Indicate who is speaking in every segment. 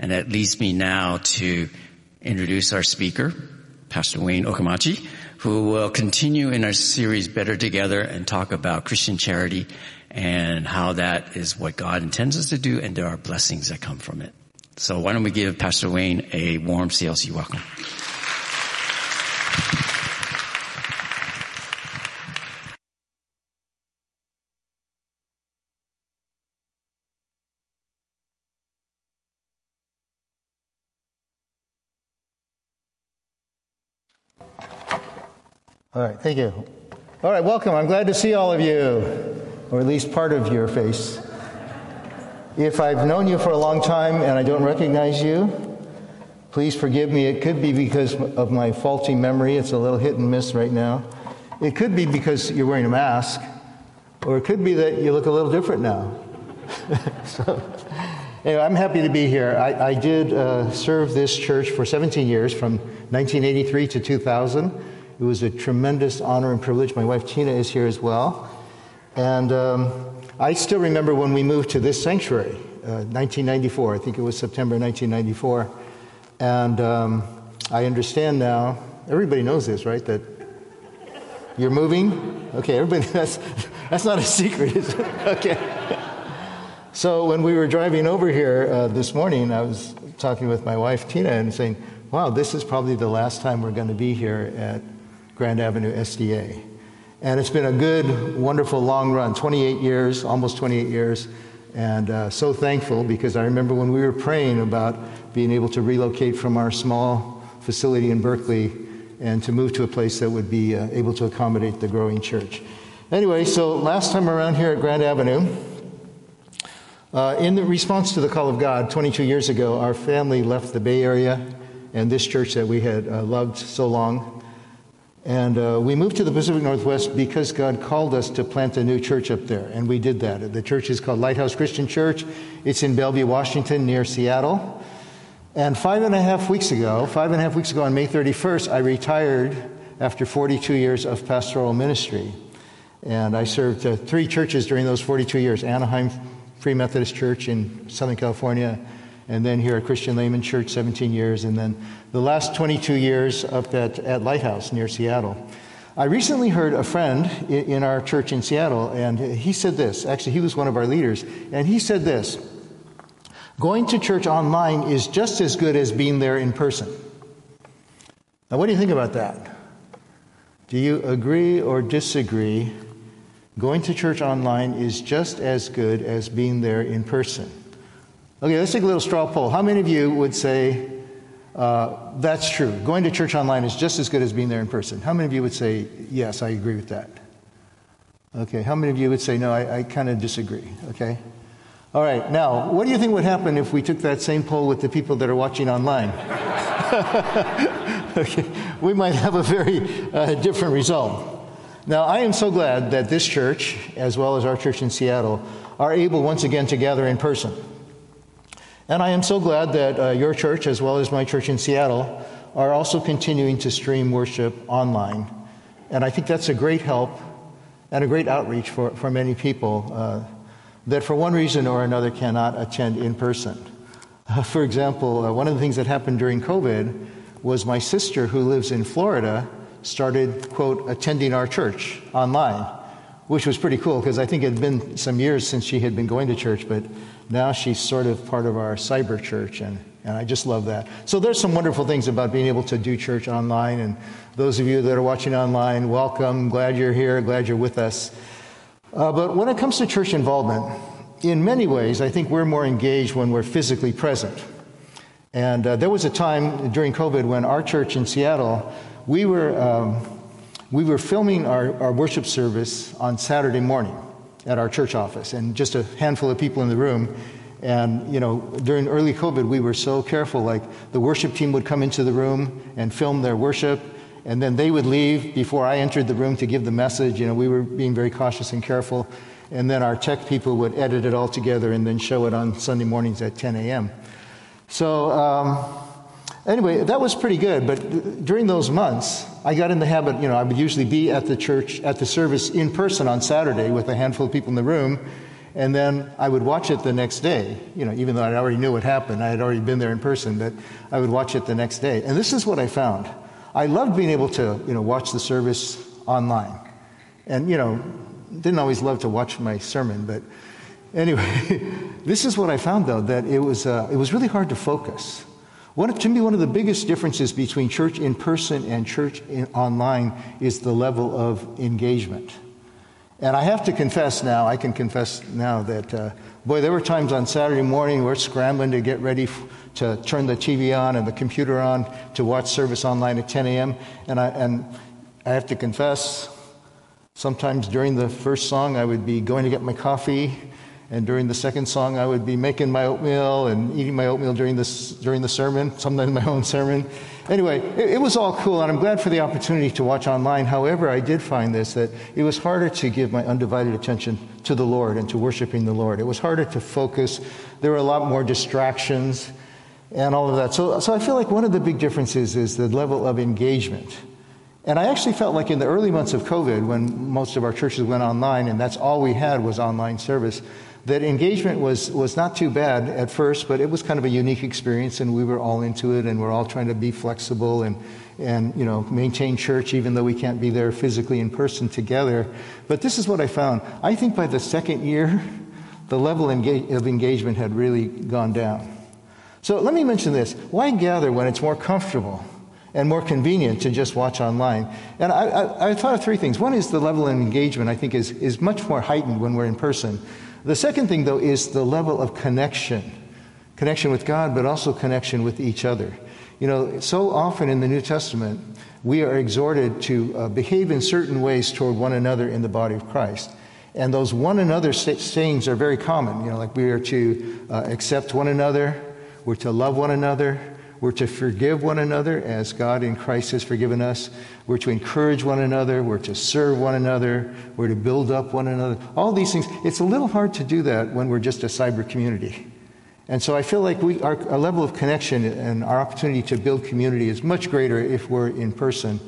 Speaker 1: And that leads me now to introduce our speaker, Pastor Wayne Ogimachi, who will continue in our series Better Together and talk about Christian charity and how that is what God intends us to do and there are blessings that come from it. So why don't we give Pastor Wayne a warm CLC welcome.
Speaker 2: All right, thank you. All right, welcome. I'm glad to see all of you, or at least part of your face. If I've known you for a long time and I don't recognize you, please forgive me. It could be because of my faulty memory. It's a little hit and miss right now. It could be because you're wearing a mask, or it could be that you look a little different now. so, anyway, I'm happy to be here. I, I did uh, serve this church for 17 years, from 1983 to 2000. It was a tremendous honor and privilege. My wife Tina is here as well. And um, I still remember when we moved to this sanctuary, uh, 1994. I think it was September 1994. And um, I understand now, everybody knows this, right? That you're moving? Okay, everybody, that's, that's not a secret, is it? Okay. So when we were driving over here uh, this morning, I was talking with my wife Tina and saying, wow, this is probably the last time we're going to be here at Grand Avenue SDA. And it's been a good, wonderful long run 28 years, almost 28 years. And uh, so thankful because I remember when we were praying about being able to relocate from our small facility in Berkeley and to move to a place that would be uh, able to accommodate the growing church. Anyway, so last time around here at Grand Avenue, uh, in the response to the call of God 22 years ago, our family left the Bay Area and this church that we had uh, loved so long and uh, we moved to the Pacific Northwest because God called us to plant a new church up there. And we did that. The church is called Lighthouse Christian Church. It's in Bellevue, Washington, near Seattle. And five and a half weeks ago, five and a half weeks ago on May 31st, I retired after 42 years of pastoral ministry. And I served uh, three churches during those 42 years Anaheim Free Methodist Church in Southern California, and then here at Christian Layman Church, 17 years, and then the last 22 years up at, at Lighthouse near Seattle. I recently heard a friend in our church in Seattle, and he said this. Actually, he was one of our leaders, and he said this Going to church online is just as good as being there in person. Now, what do you think about that? Do you agree or disagree? Going to church online is just as good as being there in person. Okay, let's take a little straw poll. How many of you would say uh, that's true? Going to church online is just as good as being there in person. How many of you would say, yes, I agree with that? Okay, how many of you would say, no, I, I kind of disagree? Okay? All right, now, what do you think would happen if we took that same poll with the people that are watching online? okay, we might have a very uh, different result. Now, I am so glad that this church, as well as our church in Seattle, are able once again to gather in person. And I am so glad that uh, your church, as well as my church in Seattle, are also continuing to stream worship online. And I think that's a great help and a great outreach for, for many people uh, that, for one reason or another, cannot attend in person. Uh, for example, uh, one of the things that happened during COVID was my sister, who lives in Florida, started, quote, attending our church online, which was pretty cool because I think it had been some years since she had been going to church, but now she's sort of part of our cyber church, and, and I just love that. So there's some wonderful things about being able to do church online. And those of you that are watching online, welcome. Glad you're here. Glad you're with us. Uh, but when it comes to church involvement, in many ways, I think we're more engaged when we're physically present. And uh, there was a time during COVID when our church in Seattle, we were, um, we were filming our, our worship service on Saturday morning at our church office and just a handful of people in the room. And, you know, during early COVID, we were so careful. Like, the worship team would come into the room and film their worship, and then they would leave before I entered the room to give the message. You know, we were being very cautious and careful. And then our tech people would edit it all together and then show it on Sunday mornings at 10 a.m. So, um, anyway, that was pretty good. But during those months, I got in the habit, you know, I would usually be at the church, at the service in person on Saturday with a handful of people in the room. and then I would watch it the next day. You know, even though I already knew what happened, I had already been there in person, but I would watch it the next day. And this is what I found. I loved being able to, you know, watch the service online. And, you know, didn't always love to watch my sermon, but anyway, this is what I found though, that it was, uh, it was really hard to focus. One, to me, one of the biggest differences between church in person and church in, online is the level of engagement. And I have to confess now, I can confess now that, uh, boy, there were times on Saturday morning we're scrambling to get ready f- to turn the TV on and the computer on to watch service online at 10 a.m. And I, and I have to confess, sometimes during the first song I would be going to get my coffee, and during the second song I would be making my oatmeal and eating my oatmeal during, this, during the sermon, sometimes my own sermon. Anyway, it, it, was all cool, and I'm glad for the opportunity to watch online. However, I did find this that it was harder to give my undivided attention to the Lord and to worshiping the Lord. It was harder to focus. There were a lot more distractions and all of that. So, so I feel like one of the big differences is the level of engagement. And I actually felt like in the early months of COVID, when most of our churches went online and that's all we had was online service, that engagement was, was not too bad at first, but it was kind of a unique experience, and we were all into it, and we're all trying to be flexible and, and you know, maintain church even though we can't be there physically in person together. But this is what I found. I think by the second year, the level of engagement had really gone down. So let me mention this. Why gather when it's more comfortable and more convenient to just watch online? And I, I, I thought of three things. One is the level of engagement, I think, is, is much more heightened when we're in person. The second thing, though, is the level of connection connection with God, but also connection with each other. You know, so often in the New Testament, we are exhorted to uh, behave in certain ways toward one another in the body of Christ. And those one another sayings are very common. You know, like we are to uh, accept one another, we're to love one another, we're to forgive one another as God in Christ has forgiven us. We're to encourage one another. We're to serve one another. We're to build up one another. All these things. It's a little hard to do that when we're just a cyber community. And so I feel like we, our, our level of connection and our opportunity to build community is much greater if we're in person.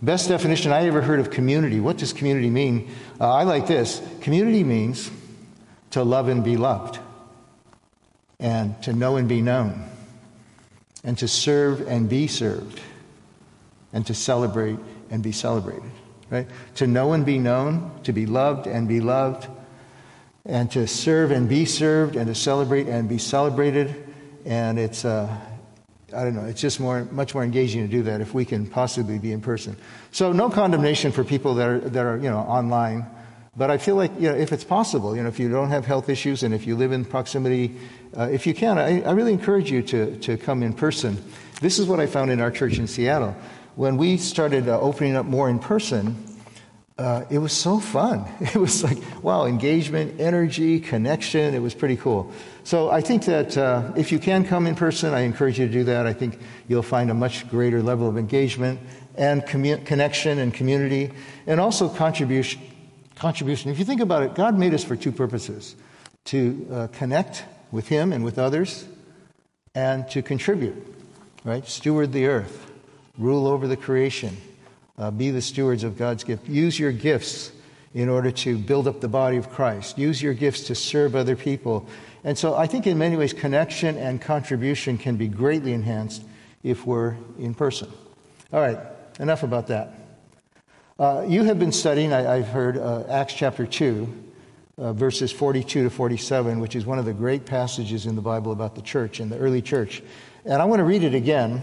Speaker 2: Best definition I ever heard of community. What does community mean? Uh, I like this. Community means to love and be loved, and to know and be known and to serve and be served, and to celebrate and be celebrated. Right? To know and be known, to be loved and be loved, and to serve and be served, and to celebrate and be celebrated. And it's, uh, I don't know, it's just more, much more engaging to do that if we can possibly be in person. So, no condemnation for people that are, that are you know, online. But I feel like you know, if it's possible, you know, if you don't have health issues and if you live in proximity uh, if you can, I, I, really encourage you to, to come in person. This is what I found in our church in Seattle. When we started uh, opening up more in person, uh, it was so fun. It was like, wow, engagement, energy, connection. It was pretty cool. So I think that uh, if you can come in person, I encourage you to do that. I think you'll find a much greater level of engagement and commu- connection and community, and also contribution. Contribution. If you think about it, God made us for two purposes: to uh, connect with Him and with others, and to contribute, right? Steward the earth, rule over the creation, uh, be the stewards of God's gift. Use your gifts in order to build up the body of Christ. Use your gifts to serve other people. And so I think in many ways, connection and contribution can be greatly enhanced if we're in person. All right, enough about that. Uh, you have been studying, I, have heard, uh, Acts chapter 2 uh, verses 42 to 47, which is one of the great passages in the Bible about the church and the early church. And I want to read it again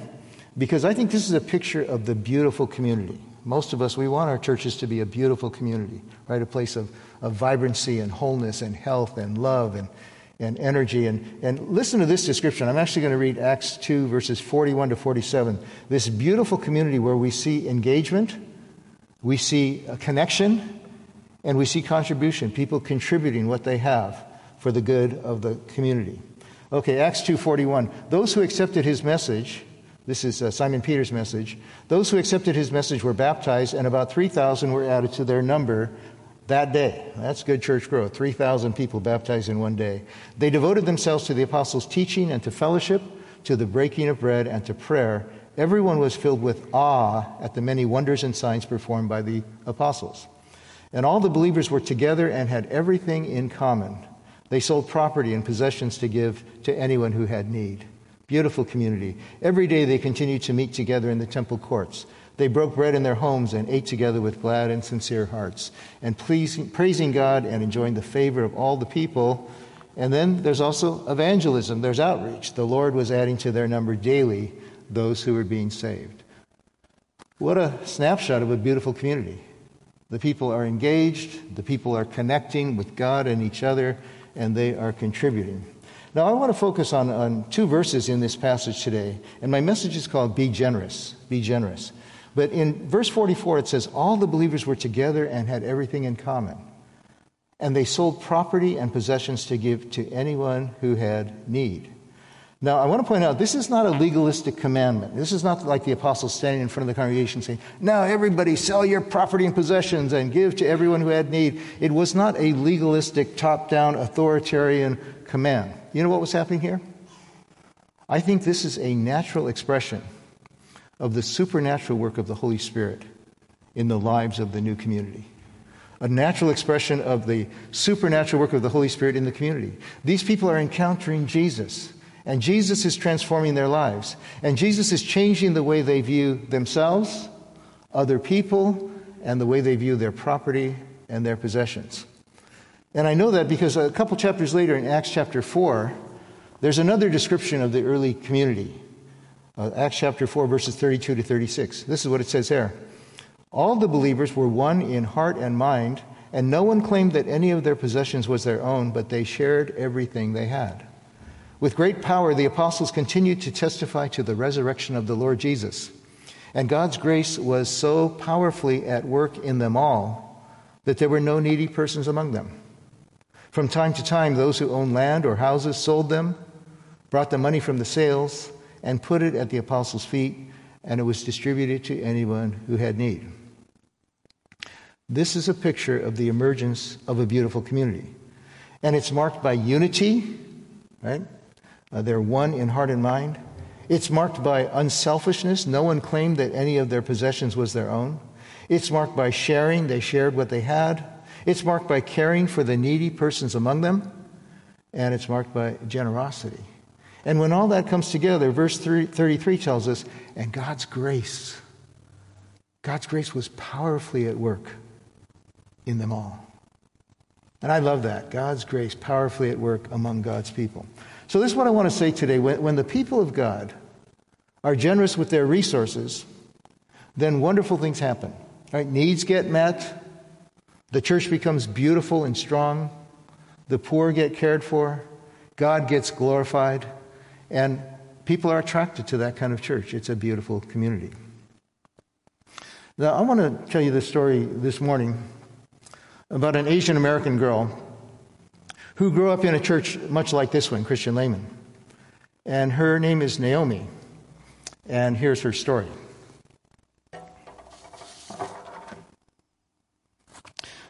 Speaker 2: because I think this is a picture of the beautiful community. Most of us, we want our churches to be a beautiful community, right? A place of, of vibrancy and wholeness and health and love and, and energy. And, and listen to this description. I'm actually going to read Acts 2, verses 41 to 47. This beautiful community where we see engagement, we see a connection, and we see contribution, people contributing what they have for the good of the community. Okay, Acts 2:41. Those who accepted his message, this is uh, Simon Peter's message. Those who accepted his message were baptized and about 3,000 were added to their number that day. That's good church growth. 3,000 people baptized in one day. They devoted themselves to the apostles' teaching and to fellowship, to the breaking of bread and to prayer. Everyone was filled with awe at the many wonders and signs performed by the apostles. And all the believers were together and had everything in common. They sold property and possessions to give to anyone who had need. Beautiful community. Every day they continued to meet together in the temple courts. They broke bread in their homes and ate together with glad and sincere hearts, and pleasing, praising God and enjoying the favor of all the people. And then there's also evangelism, there's outreach. The Lord was adding to their number daily those who are being saved. What a snapshot of a beautiful community. The people are engaged, the people are connecting with God and each other, and they are contributing. Now, I want to focus on, on two verses in this passage today, and my message is called Be Generous. Be Generous. But in verse 44, it says, All the believers were together and had everything in common. And they sold property and possessions to give to anyone who had need. Now, I want to point out this is not a legalistic commandment. This is not like the apostles standing in front of the congregation saying, Now, everybody, sell your property and possessions and give to everyone who had need. It was not a legalistic, top down, authoritarian command. You know what was happening here? I think this is a natural expression of the supernatural work of the Holy Spirit in the lives of the new community. A natural expression of the supernatural work of the Holy Spirit in the community. These people are encountering Jesus, and Jesus is transforming their lives. And Jesus is changing the way they view themselves, other people, and the way they view their property and their possessions. And I know that because a couple chapters later in Acts chapter 4, there's another description of the early community. Uh, Acts chapter 4, verses 32 to 36. This is what it says there. All the believers were one in heart and mind, and no one claimed that any of their possessions was their own, but they shared everything they had. With great power, the apostles continued to testify to the resurrection of the Lord Jesus. And God's grace was so powerfully at work in them all that there were no needy persons among them. From time to time, those who owned land or houses sold them, brought the money from the sales, and put it at the apostles' feet, and it was distributed to anyone who had need. This is a picture of the emergence of a beautiful community. And it's marked by unity, right? Uh, they're one in heart and mind. It's marked by unselfishness. No one claimed that any of their possessions was their own. It's marked by sharing. They shared what they had. It's marked by caring for the needy persons among them. And it's marked by generosity. And when all that comes together, verse 33 tells us, and God's grace, God's grace was powerfully at work in them all. And I love that. God's grace powerfully at work among God's people. So, this is what I want to say today. When, when the people of God are generous with their resources, then wonderful things happen. Right? Needs get met, the church becomes beautiful and strong, the poor get cared for, God gets glorified. And people are attracted to that kind of church. It's a beautiful community. Now, I want to tell you this story this morning about an Asian American girl who grew up in a church much like this one, Christian Layman. And her name is Naomi. And here's her story.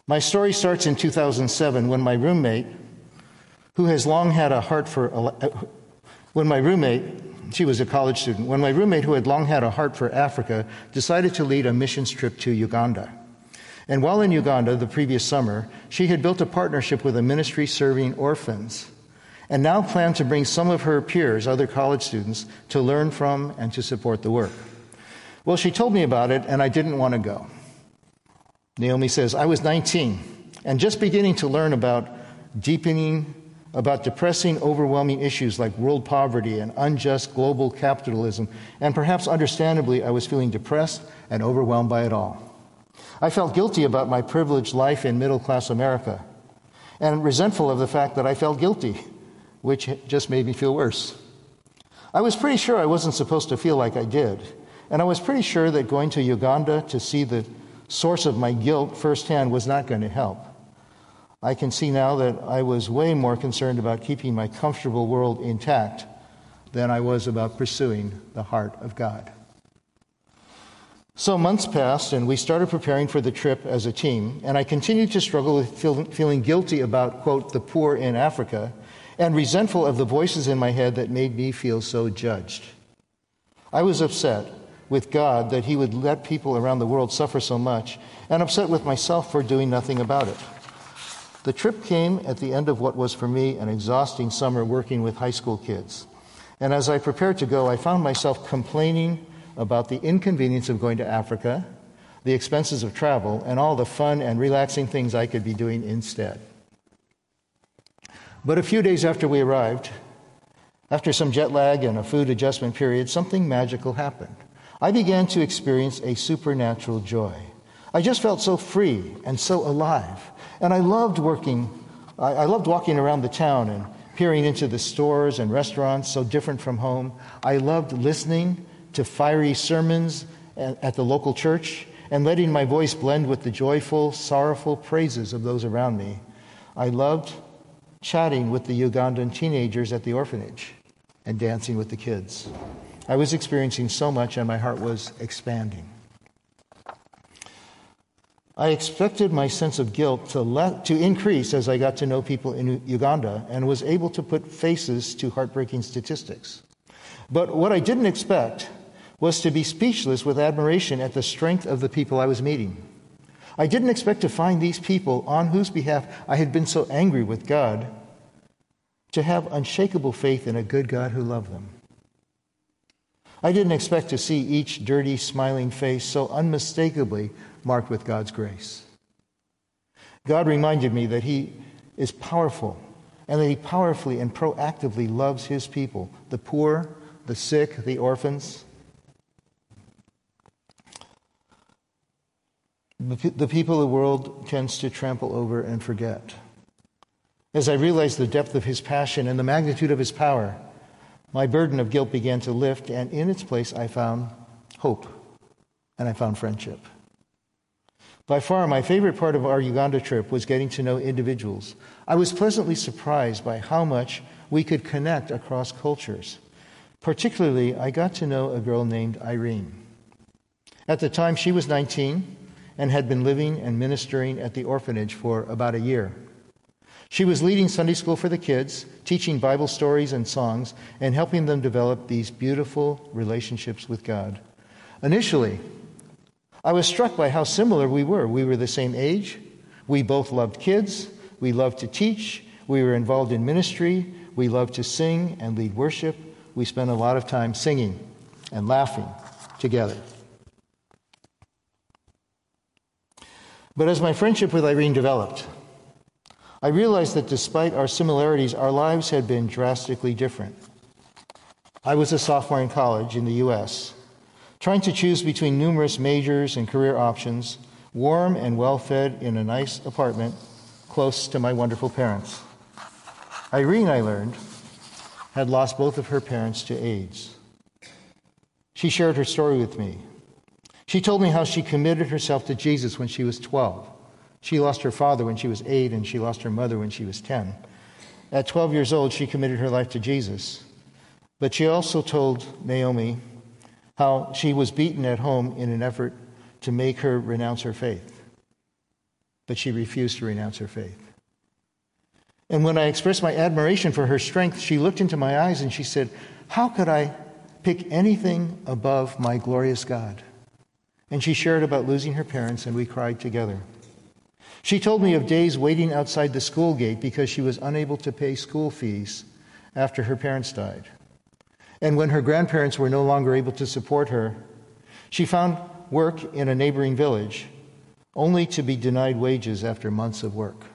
Speaker 2: My story starts in 2007 when my roommate, who has long had a heart for uh, when my roommate, she was a college student, when my roommate, who had long had a heart for Africa, decided to lead a missions trip to Uganda. And while in Uganda the previous summer, she had built a partnership with a ministry serving orphans and now planned to bring some of her peers, other college students, to learn from and to support the work. Well, she told me about it, and I didn't want to go. Naomi says, I was 19 and just beginning to learn about deepening about depressing, overwhelming issues like world poverty and unjust global capitalism, and perhaps understandably, I was feeling depressed and overwhelmed by it all. I felt guilty about my privileged life in middle class America and resentful of the fact that I felt guilty, which just made me feel worse. I was pretty sure I wasn't supposed to feel like I did, and I was pretty sure that going to Uganda to see the source of my guilt firsthand was not going to help. I can see now that I was way more concerned about keeping my comfortable world intact than I was about pursuing the heart of God. So months passed, and we started preparing for the trip as a team, and I continued to struggle with feel, feeling guilty about, quote, the poor in Africa, and resentful of the voices in my head that made me feel so judged. I was upset with God that He would let people around the world suffer so much, and upset with myself for doing nothing about it. The trip came at the end of what was for me an exhausting summer working with high school kids. And as I prepared to go, I found myself complaining about the inconvenience of going to Africa, the expenses of travel, and all the fun and relaxing things I could be doing instead. But a few days after we arrived, after some jet lag and a food adjustment period, something magical happened. I began to experience a supernatural joy. I just felt so free and so alive. And I loved working, I, loved walking around the town and peering into the stores and restaurants so different from home. I loved listening to fiery sermons at the local church and letting my voice blend with the joyful, sorrowful praises of those around me. I loved chatting with the Ugandan teenagers at the orphanage and dancing with the kids. I was experiencing so much and my heart was expanding. I expected my sense of guilt to, let, to increase as I got to know people in Uganda and was able to put faces to heartbreaking statistics. But what I didn't expect was to be speechless with admiration at the strength of the people I was meeting. I didn't expect to find these people on whose behalf I had been so angry with God to have unshakable faith in a good God who loved them. I didn't expect to see each dirty, smiling face so unmistakably marked with God's grace. God reminded me that He is powerful and that He powerfully and proactively loves His people the poor, the sick, the orphans. The people the world tends to trample over and forget. As I realized the depth of His passion and the magnitude of His power, my burden of guilt began to lift, and in its place I found hope and I found friendship. By far, my favorite part of our Uganda trip was getting to know individuals. I was pleasantly surprised by how much we could connect across cultures. Particularly, I got to know a girl named Irene. At the time, she was 19 and had been living and ministering at the orphanage for about a year. She was leading Sunday school for the kids, teaching Bible stories and songs, and helping them develop these beautiful relationships with God. Initially, I was struck by how similar we were. We were the same age. We both loved kids. We loved to teach. We were involved in ministry. We loved to sing and lead worship. We spent a lot of time singing and laughing together. But as my friendship with Irene developed, I realized that despite our similarities, our lives had been drastically different. I was a sophomore in college in the U.S trying to choose between numerous majors and career options, warm and well fed in a nice apartment close to my wonderful parents. Irene, I learned, had lost both of her parents to AIDS. She shared her story with me. She told me how she committed herself to Jesus when she was 12. She lost her father when she was 8, and she lost her mother when she was 10. At 12 years old, she committed her life to Jesus. But she also told Naomi how she was beaten at home in an effort to make her renounce her faith. But she refused to renounce her faith. And when I expressed my admiration for her strength, she looked into my eyes and she said, How could I pick anything above my glorious God? And she shared about losing her parents, and we cried together. She told me of days waiting outside the school gate because she was unable to pay school fees after her parents died. And when her grandparents were no longer able to support her, she found work in a neighboring village, only to be denied wages after months of work.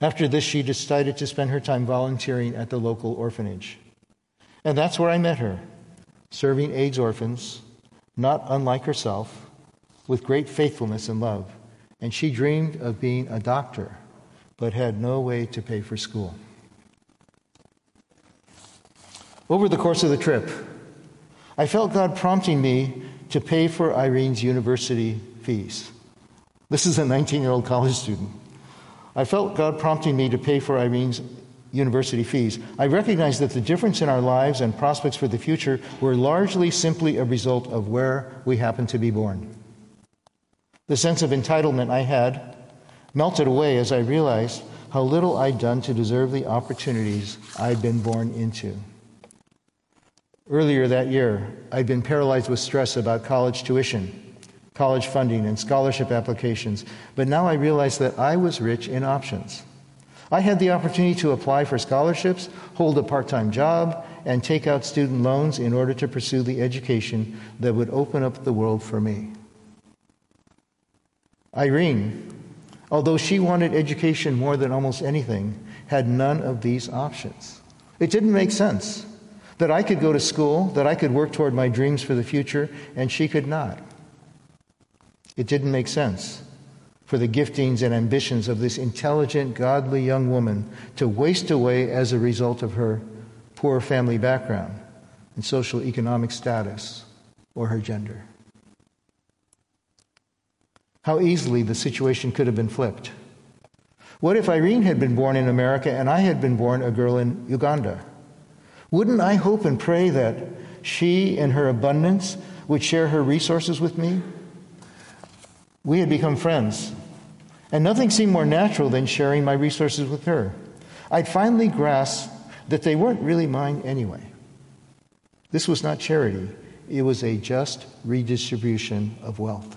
Speaker 2: After this, she decided to spend her time volunteering at the local orphanage. And that's where I met her, serving AIDS orphans, not unlike herself, with great faithfulness and love. And she dreamed of being a doctor, but had no way to pay for school. Over the course of the trip, I felt God prompting me to pay for Irene's university fees. This is a 19 year old college student. I felt God prompting me to pay for Irene's university fees. I recognized that the difference in our lives and prospects for the future were largely simply a result of where we happened to be born. The sense of entitlement I had melted away as I realized how little I'd done to deserve the opportunities I'd been born into. Earlier that year, I'd been paralyzed with stress about college tuition college funding and scholarship applications, but now I realized that I was rich in options. I had the opportunity to apply for scholarships, hold a part time job, and take out student loans in order to pursue the education that would open up the world for me. Irene, although she wanted education more than almost anything, had none of these options. It didn't make sense that I could go to school, that I could work toward my dreams for the future, and she could not. It didn't make sense for the giftings and ambitions of this intelligent, godly young woman to waste away as a result of her poor family background and social economic status or her gender. How easily the situation could have been flipped. What if Irene had been born in America and I had been born a girl in Uganda? Wouldn't I hope and pray that she, in her abundance, would share her resources with me? We had become friends, and nothing seemed more natural than sharing my resources with her. I'd finally grasped that they weren't really mine anyway. This was not charity, it was a just redistribution of wealth.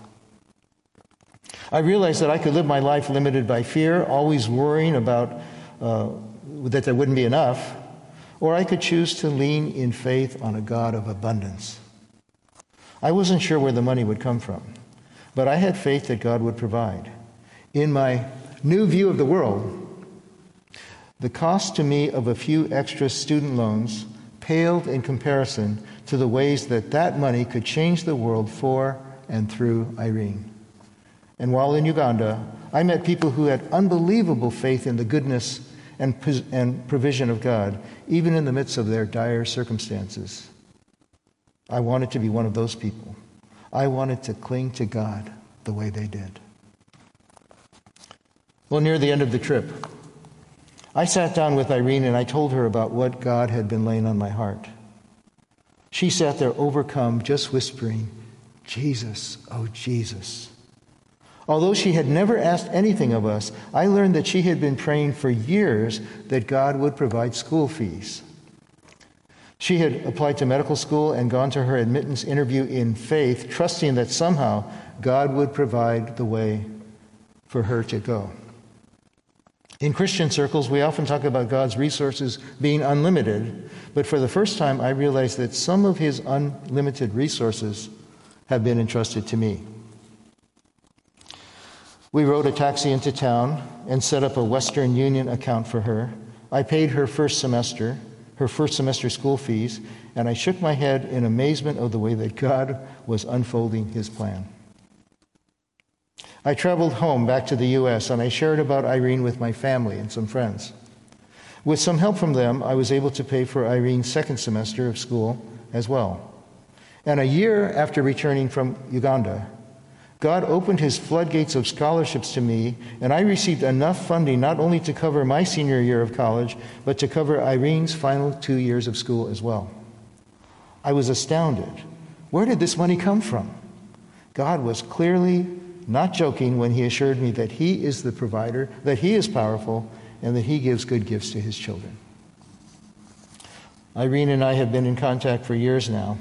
Speaker 2: I realized that I could live my life limited by fear, always worrying about uh, that there wouldn't be enough, or I could choose to lean in faith on a God of abundance. I wasn't sure where the money would come from. But I had faith that God would provide. In my new view of the world, the cost to me of a few extra student loans paled in comparison to the ways that that money could change the world for and through Irene. And while in Uganda, I met people who had unbelievable faith in the goodness and, and provision of God, even in the midst of their dire circumstances. I wanted to be one of those people. I wanted to cling to God the way they did. Well, near the end of the trip, I sat down with Irene and I told her about what God had been laying on my heart. She sat there overcome, just whispering, Jesus, oh Jesus. Although she had never asked anything of us, I learned that she had been praying for years that God would provide school fees. She had applied to medical school and gone to her admittance interview in faith, trusting that somehow God would provide the way for her to go. In Christian circles, we often talk about God's resources being unlimited, but for the first time, I realized that some of His unlimited resources have been entrusted to me. We rode a taxi into town and set up a Western Union account for her. I paid her first semester her first semester school fees, and I shook my head in amazement of the way that God was unfolding his plan. I traveled home back to the U.S., and I shared about Irene with my family and some friends. With some help from them, I was able to pay for Irene's second semester of school as well. And a year after returning from Uganda, God opened his floodgates of scholarships to me, and I received enough funding not only to cover my senior year of college, but to cover Irene's final two years of school as well. I was astounded. Where did this money come from? God was clearly not joking when he assured me that he is the provider, that he is powerful, and that he gives good gifts to his children. Irene and I have been in contact for years now.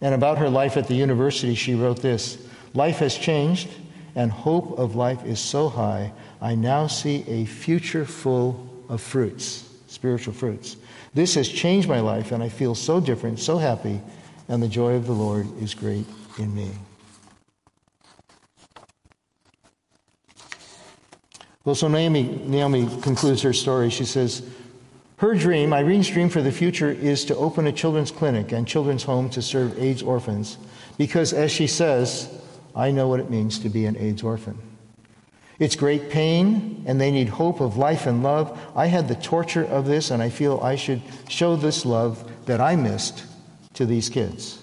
Speaker 2: And about her life at the university, she wrote this Life has changed, and hope of life is so high, I now see a future full of fruits, spiritual fruits. This has changed my life, and I feel so different, so happy, and the joy of the Lord is great in me. Well, so Naomi, Naomi concludes her story. She says, Her dream, Irene's dream for the future, is to open a children's clinic and children's home to serve AIDS orphans. Because, as she says, I know what it means to be an AIDS orphan. It's great pain, and they need hope of life and love. I had the torture of this, and I feel I should show this love that I missed to these kids.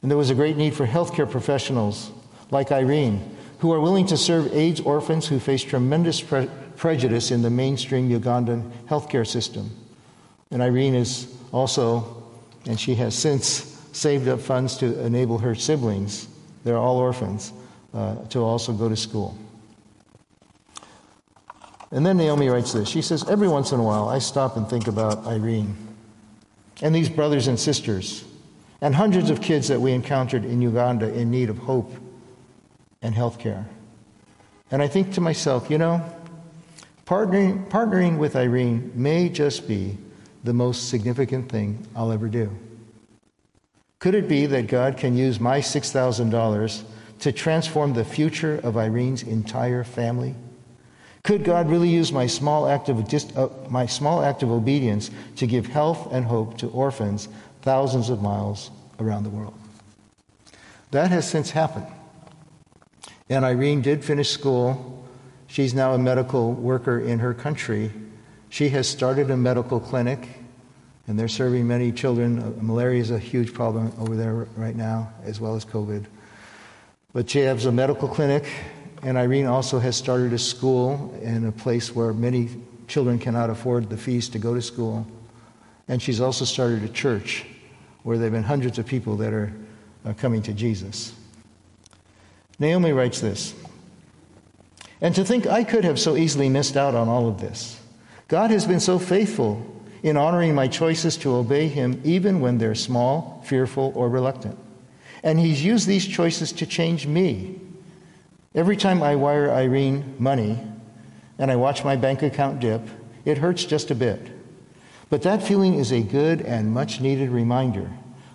Speaker 2: And there was a great need for healthcare professionals like Irene, who are willing to serve AIDS orphans who face tremendous pre- prejudice in the mainstream Ugandan healthcare system. And Irene is also, and she has since saved up funds to enable her siblings they're all orphans, uh, to also go to school. And then Naomi writes this. She says, Every once in a while, I stop and think about Irene and these brothers and sisters and hundreds of kids that we encountered in Uganda in need of hope and health care. And I think to myself, you know, partnering, partnering with Irene may just be the most significant thing I'll ever do. Could it be that God can use my $6,000 to transform the future of Irene's entire family? Could God really use my small act of, uh, my small act of obedience to give health and hope to orphans thousands of miles around the world? That has since happened. And Irene did finish school. She's now a medical worker in her country. She has started a medical clinic, and they're serving many children. Uh, malaria is a huge problem over there right now, as well as COVID. But she has a medical clinic and Irene also has started a school in a place where many children cannot afford the fees to go to school. And she's also started a church where there have been hundreds of people that are uh, coming to Jesus. Naomi writes this And to think I could have so easily missed out on all of this. God has been so faithful in honoring my choices to obey Him, even when they're small, fearful, or reluctant. And He's used these choices to change me Every time I wire Irene money and I watch my bank account dip, it hurts just a bit. But that feeling is a good and much needed reminder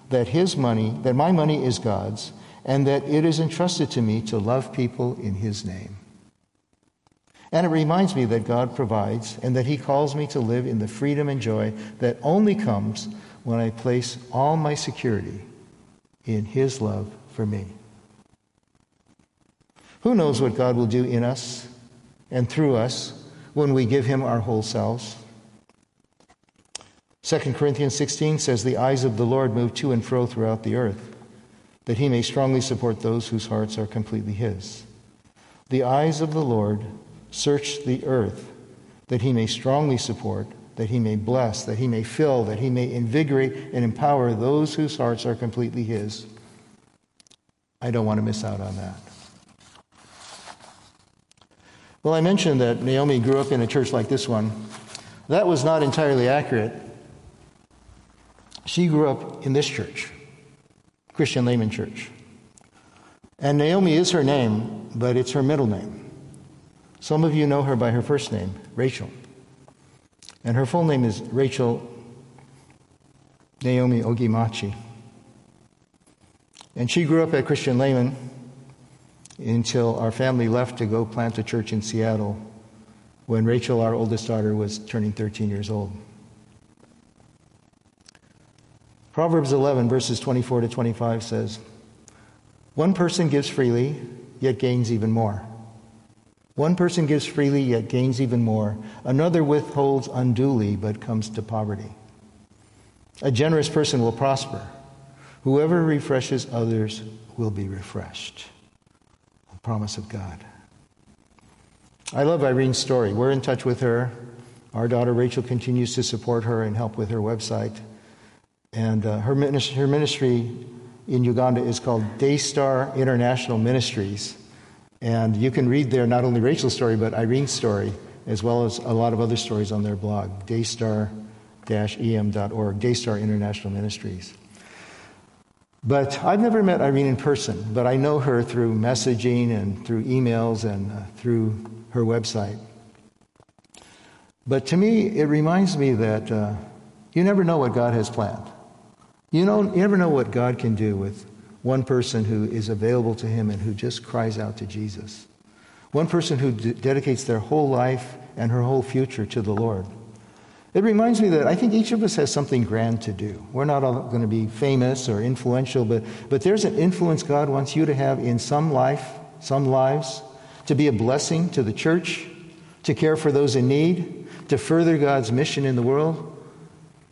Speaker 2: that his money, that my money is God's, and that it is entrusted to me to love people in his name. And it reminds me that God provides and that he calls me to live in the freedom and joy that only comes when I place all my security in his love for me. Who knows what God will do in us and through us when we give Him our whole selves? 2 Corinthians 16 says, The eyes of the Lord move to and fro throughout the earth, that He may strongly support those whose hearts are completely His. The eyes of the Lord search the earth, that He may strongly support, that He may bless, that He may fill, that He may invigorate and empower those whose hearts are completely His. I don't want to miss out on that. Well, I mentioned that Naomi grew up in a church like this one. That was not entirely accurate. She grew up in this church, Christian Layman Church. And Naomi is her name, but it's her middle name. Some of you know her by her first name, Rachel. And her full name is Rachel Naomi Ogimachi. And she grew up at Christian Layman until our family left to go plant a church in Seattle when Rachel, our oldest daughter, was turning 13 years old. Proverbs 11, verses 24 to 25 says, One person gives freely, yet gains even more. One person gives freely, yet gains even more. Another withholds unduly, but comes to poverty. A generous person will prosper. Whoever refreshes others will be refreshed A promise of God. I love Irene's story. We're in touch with her. Our daughter Rachel continues to support her and help with her website. And uh, her, ministry, her ministry in Uganda is called Daystar International Ministries. And you can read there not only Rachel's story, but Irene's story, as well as a lot of other stories on their blog, daystar-em.org, Daystar International Ministries. But I've never met Irene in person, but I know her through messaging and through emails and uh, through her website. But to me, it reminds me that uh, you never know what God has planned. You, know, you never know what God can do with one person who is available to Him and who just cries out to Jesus. One person who d- dedicates their whole life and her whole future to the Lord. It reminds me that I think each of us has something grand to do. We're not all going to be famous or influential, but, but there's an influence God wants you to have in some life, some lives, to be a blessing to the church, to care for those in need, to further God's mission in the world.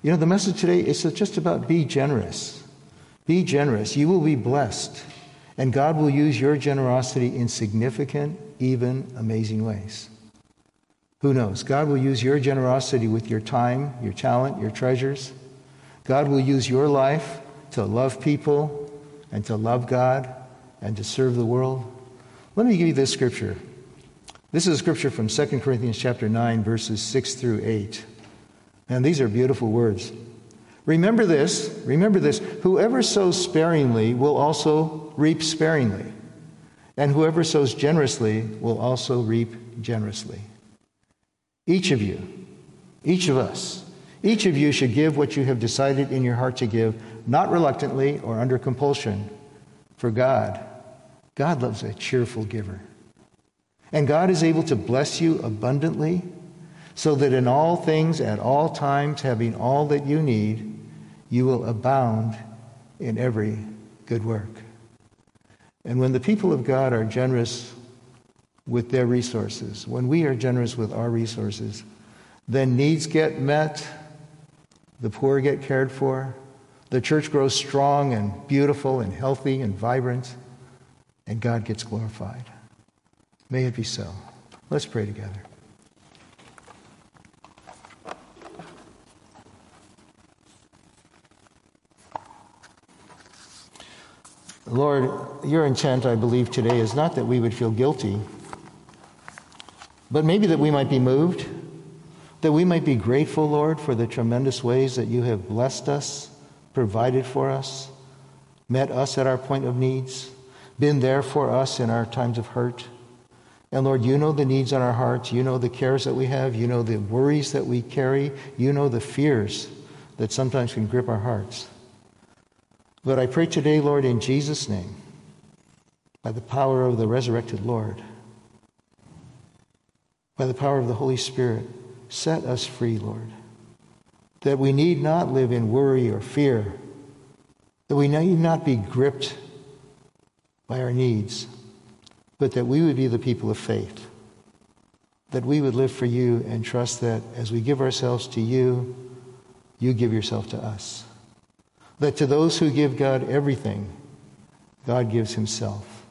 Speaker 2: You know, the message today is just about be generous. Be generous. You will be blessed. And God will use your generosity in significant, even amazing ways. Who knows? God will use your generosity with your time, your talent, your treasures. God will use your life to love people and to love God and to serve the world. Let me give you this scripture. This is a scripture from 2 Corinthians chapter 9 verses 6 through 8. And these are beautiful words. Remember this, remember this, whoever sows sparingly will also reap sparingly. And whoever sows generously will also reap generously. Each of you, each of us, each of you should give what you have decided in your heart to give, not reluctantly or under compulsion, for God. God loves a cheerful giver. And God is able to bless you abundantly, so that in all things, at all times, having all that you need, you will abound in every good work. And when the people of God are generous with their resources, when we are generous with our resources, then needs get met, the poor get cared for, the church grows strong and beautiful and healthy and vibrant, and God gets glorified. May it be so. Let's pray together. Lord, your intent, I believe, today is not that we would feel guilty, but maybe that we might be moved, that we might be grateful, Lord, for the tremendous ways that you have blessed us, provided for us, met us at our point of needs, been there for us in our times of hurt. And Lord, you know the needs on our hearts. You know the cares that we have. You know the worries that we carry. You know the fears that sometimes can grip our hearts. But I pray today, Lord, in Jesus' name, by the power of the resurrected Lord, by the power of the Holy Spirit, set us free, Lord. That we need not live in worry or fear, that we need not be gripped by our needs, but that we would be the people of faith, that we would live for you and trust that as we give ourselves to you, you give yourself to us that to those who give God everything, God gives himself.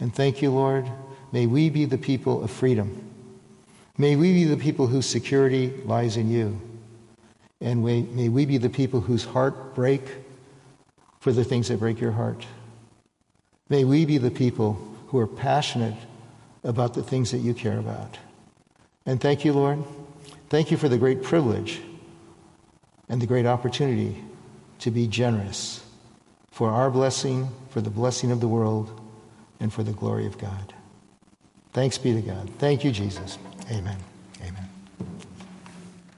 Speaker 2: And thank you, Lord. May we be the people of freedom. May we be the people whose security lies in you. And may, we be the people whose heart break for the things that break your heart. May we be the people who are passionate about the things that you care about. And thank you, Lord. Thank you for the great privilege and the great opportunity to be generous for our blessing, for the blessing of the world, and for the glory of God. Thanks be to God. Thank you, Jesus. Amen.